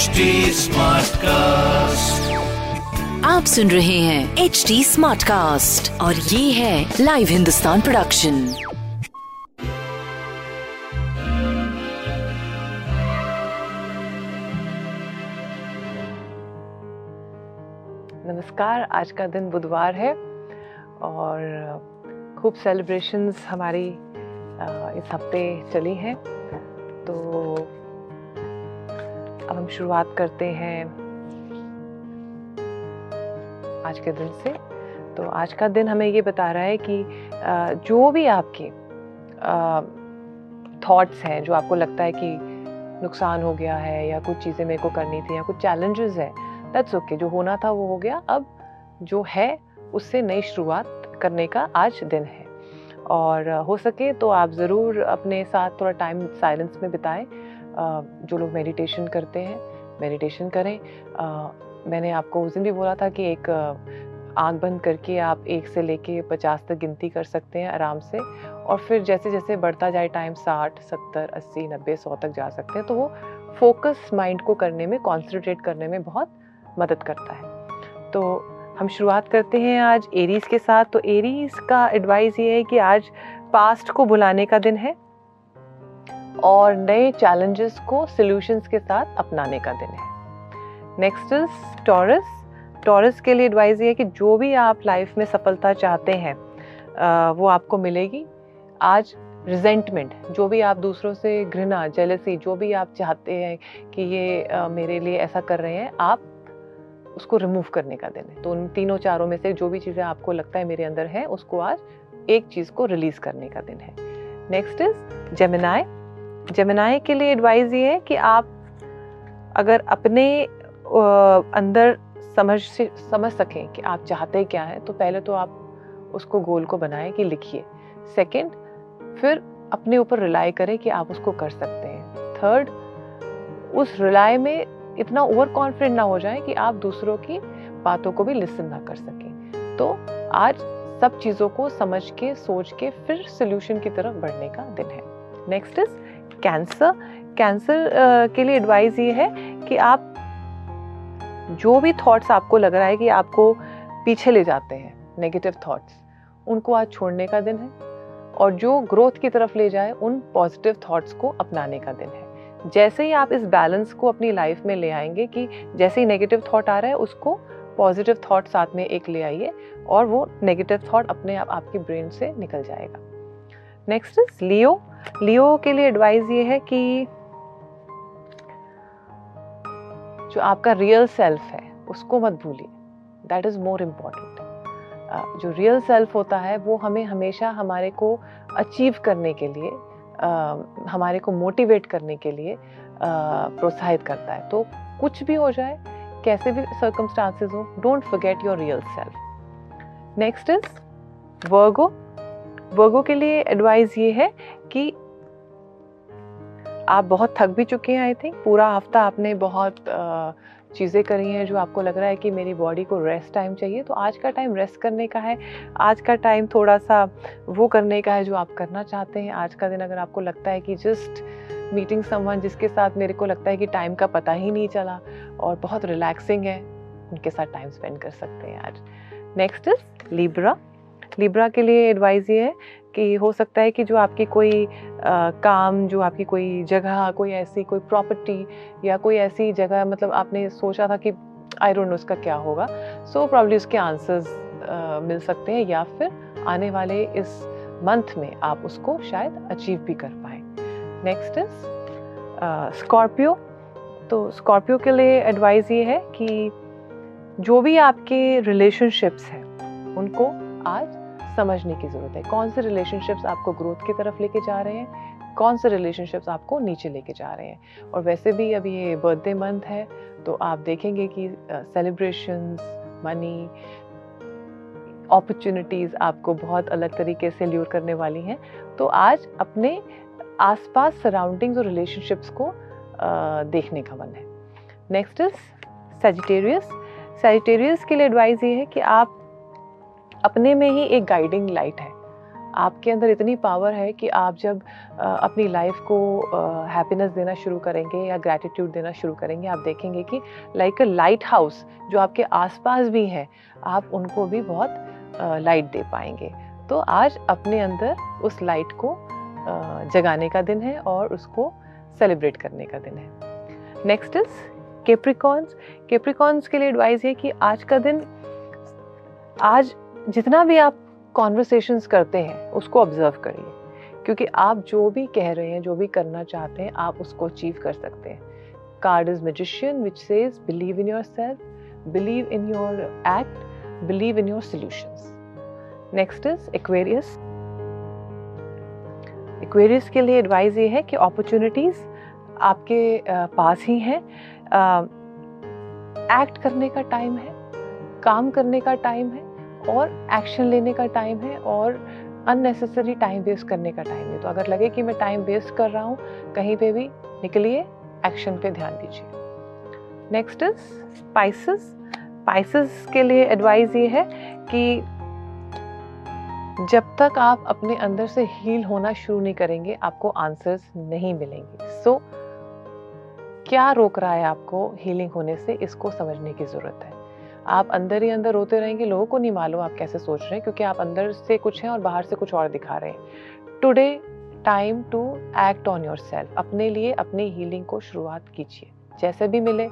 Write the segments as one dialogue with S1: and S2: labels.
S1: HD Smartcast.
S2: आप सुन रहे हैं एच डी स्मार्ट कास्ट और ये है लाइव हिंदुस्तान प्रोडक्शन
S3: नमस्कार आज का दिन बुधवार है और खूब सेलिब्रेशंस हमारी इस हफ़्ते चली हैं तो अब हम शुरुआत करते हैं। आज के दिन से। तो आज का दिन हमें ये बता रहा है कि जो भी आपके थॉट्स हैं, जो आपको लगता है कि नुकसान हो गया है या कुछ चीज़ें मेरे को करनी थी या कुछ चैलेंजेस है दैट्स ओके जो होना था वो हो गया। अब जो है, उससे नई शुरुआत करने का आज दिन है। और हो सके तो आप ज़रूर अपने साथ थोड़ा टाइम साइलेंस में बिताएँ। जो लोग मेडिटेशन करते हैं मेडिटेशन करें। मैंने आपको उस दिन भी बोला था कि एक आँख बंद करके आप एक से लेके पचास तक गिनती कर सकते हैं आराम से। और फिर जैसे जैसे बढ़ता जाए टाइम साठ, सत्तर, अस्सी, नब्बे, सौ तक जा सकते हैं तो वो फोकस माइंड को करने में कॉन्सेंट्रेट करने में बहुत मदद करता है। तो हम शुरुआत करते हैं आज एरीज के साथ। तो एरीज का एडवाइस ये है कि आज पास्ट को बुलाने का दिन है। और नए चैलेंजेस को सॉल्यूशंस के साथ अपनाने का दिन है। नेक्स्ट इज़ टॉरस टॉरस के लिए एडवाइस ये है कि जो भी आप लाइफ में सफलता चाहते हैं वो आपको मिलेगी। आज रिजेंटमेंट जो भी आप दूसरों से घृणा जेलसी जो भी आप चाहते हैं कि ये मेरे लिए ऐसा कर रहे हैं, आप उसको रिमूव करने का दिन है। तो उन तीनों चारों में से जो भी चीज़ें आपको लगता है मेरे अंदर है, उसको आज एक चीज़ को रिलीज़ करने का दिन है। नेक्स्ट इज़ जेमिनाई जेमिनाई के लिए एडवाइस ये है कि आप अगर अपने अंदर समझ समझ सकें कि आप चाहते क्या हैं तो पहले तो आप उसको गोल को बनाएँ कि लिखिए। सेकंड फिर अपने ऊपर रिलाई करें कि आप उसको कर सकते हैं। थर्ड उस रिलाई में इतना ओवर कॉन्फिडेंट ना हो जाए कि आप दूसरों की बातों को भी लिसन ना कर सकें। तो आज सब चीज़ों को समझ के, सोच के, फिर सोल्यूशन की तरफ़ बढ़ने का दिन है। नेक्स्ट इज़ कैंसर कैंसर के लिए एडवाइस ये है कि आप जो भी थॉट्स आपको लग रहा है कि आपको पीछे ले जाते हैं नेगेटिव थॉट्स उनको आज छोड़ने का दिन है और जो ग्रोथ की तरफ़ ले जाए, उन पॉजिटिव थॉट्स को अपनाने का दिन है। जैसे ही आप इस बैलेंस को अपनी लाइफ में ले आएँगे कि जैसे ही नेगेटिव थॉट आ रहा है, उसको पॉजिटिव थॉट साथ में एक ले आइए और वो नेगेटिव थॉट अपने आप, आपकी ब्रेन से निकल जाएगा। नेक्स्ट इज़ लियो लियो के लिए एडवाइस ये है कि जो आपका रियल सेल्फ है उसको मत भूलिए। दैट इज़ मोर इंपॉर्टेंट जो रियल सेल्फ होता है वो हमें हमेशा हमारे को अचीव करने के लिए uh, हमारे को मोटिवेट करने के लिए uh, प्रोत्साहित करता है। तो कुछ भी हो जाए कैसे भी सर्कमस्टांसेस हो don't forget your real self next is Virgo Virgo के लिए एडवाइस ये है कि आप बहुत थक भी चुके हैं आई थिंक पूरा हफ़्ता आपने बहुत चीज़ें करी हैं जो आपको लग रहा है कि मेरी बॉडी को रेस्ट टाइम चाहिए। तो आज का टाइम रेस्ट करने का है। आज का टाइम थोड़ा सा वो करने का है जो आप करना चाहते हैं। आज का दिन अगर आपको लगता है कि जस्ट मीटिंग समवन जिसके साथ मेरे को लगता है कि टाइम का पता ही नहीं चला और बहुत रिलैक्सिंग है, उनके साथ टाइम स्पेंड कर सकते हैं आज। नेक्स्ट इज़ लिब्रा लिब्रा के लिए एडवाइस ये है कि हो सकता है कि जो आपकी कोई आ, काम जो आपकी कोई जगह कोई ऐसी कोई प्रॉपर्टी या कोई ऐसी जगह मतलब आपने सोचा था कि आई डोंट नो उसका क्या होगा सो so, प्रॉब्ली उसके आंसर्स मिल सकते हैं या फिर आने वाले इस मंथ में आप उसको शायद अचीव भी कर पाए। नेक्स्ट इज़ स्कॉर्पियो तो स्कॉर्पियो के लिए एडवाइस ये है कि जो भी आपके रिलेशनशिप्स हैं उनको आज समझने की ज़रूरत है। कौन से रिलेशनशिप्स आपको ग्रोथ की तरफ़ लेके जा रहे हैं? कौन से रिलेशनशिप्स आपको नीचे लेके जा रहे हैं? और वैसे भी अभी ये बर्थडे मंथ है तो आप देखेंगे कि सेलिब्रेशंस मनी अपॉर्चुनिटीज़ आपको बहुत अलग तरीके से ल्यूर करने वाली हैं। तो आज अपने आसपास सराउंडिंग्स और रिलेशनशिप्स को आ, देखने का मन है। नेक्स्ट इज़ सेजिटेरियस सेजिटेरियस के लिए एडवाइस ये है कि आप अपने में ही एक गाइडिंग लाइट है। आपके अंदर इतनी पावर है कि आप जब अपनी लाइफ को हैप्पीनेस देना शुरू करेंगे या ग्रैटिट्यूड देना शुरू करेंगे, आप देखेंगे कि लाइक अ लाइट हाउस जो आपके आसपास भी हैं, आप उनको भी बहुत लाइट दे पाएँगे। तो आज अपने अंदर उस लाइट को जगाने का दिन है और उसको सेलिब्रेट करने का दिन है। नेक्स्ट इज़ केप्रिकॉन्स केप्रिकॉन्स के लिए एडवाइस है कि आज का दिन, आज जितना भी आप कॉन्वर्सेशंस करते हैं, उसको ऑब्ज़र्व करिए। क्योंकि आप जो भी कह रहे हैं, जो भी करना चाहते हैं, आप उसको अचीव कर सकते हैं। Card is magician which says believe in yourself believe in your act believe in your solutions next is Aquarius Aquarius के लिए एडवाइस ये है कि अपॉर्चुनिटीज़ आपके पास ही हैं। एक्ट करने का टाइम है, काम करने का टाइम है। और एक्शन लेने का टाइम है और अननेसेसरी टाइम वेस्ट करने का टाइम है। तो अगर लगे कि मैं टाइम वेस्ट कर रहा हूँ कहीं पे भी निकलिए एक्शन पे ध्यान दीजिए। नेक्स्ट इज़ स्पाइसेस स्पाइसेस के लिए एडवाइस ये है कि जब तक आप अपने अंदर से हील होना शुरू नहीं करेंगे आपको आंसर्स नहीं मिलेंगे। सो so, क्या रोक रहा है आपको हीलिंग होने से? इसको समझने की ज़रूरत है। आप अंदर ही अंदर रोते रहेंगे, लोगों को नहीं मालूम आप कैसे सोच रहे हैं, क्योंकि आप अंदर से कुछ हैं और बाहर से कुछ और दिखा रहे हैं। Today time to act on yourself अपने लिए अपनी हीलिंग को शुरुआत कीजिए। जैसे भी मिले,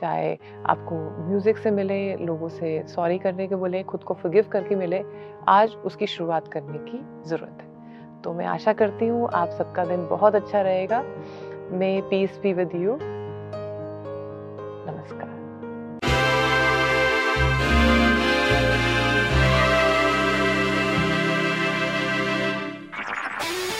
S3: चाहे आपको म्यूज़िक से मिले, लोगों से सॉरी करने के बोले, खुद को फगिव करके मिले, आज उसकी शुरुआत करने की ज़रूरत है। तो मैं आशा करती हूँ आप सबका दिन बहुत अच्छा रहेगा। May peace be with you नमस्कार।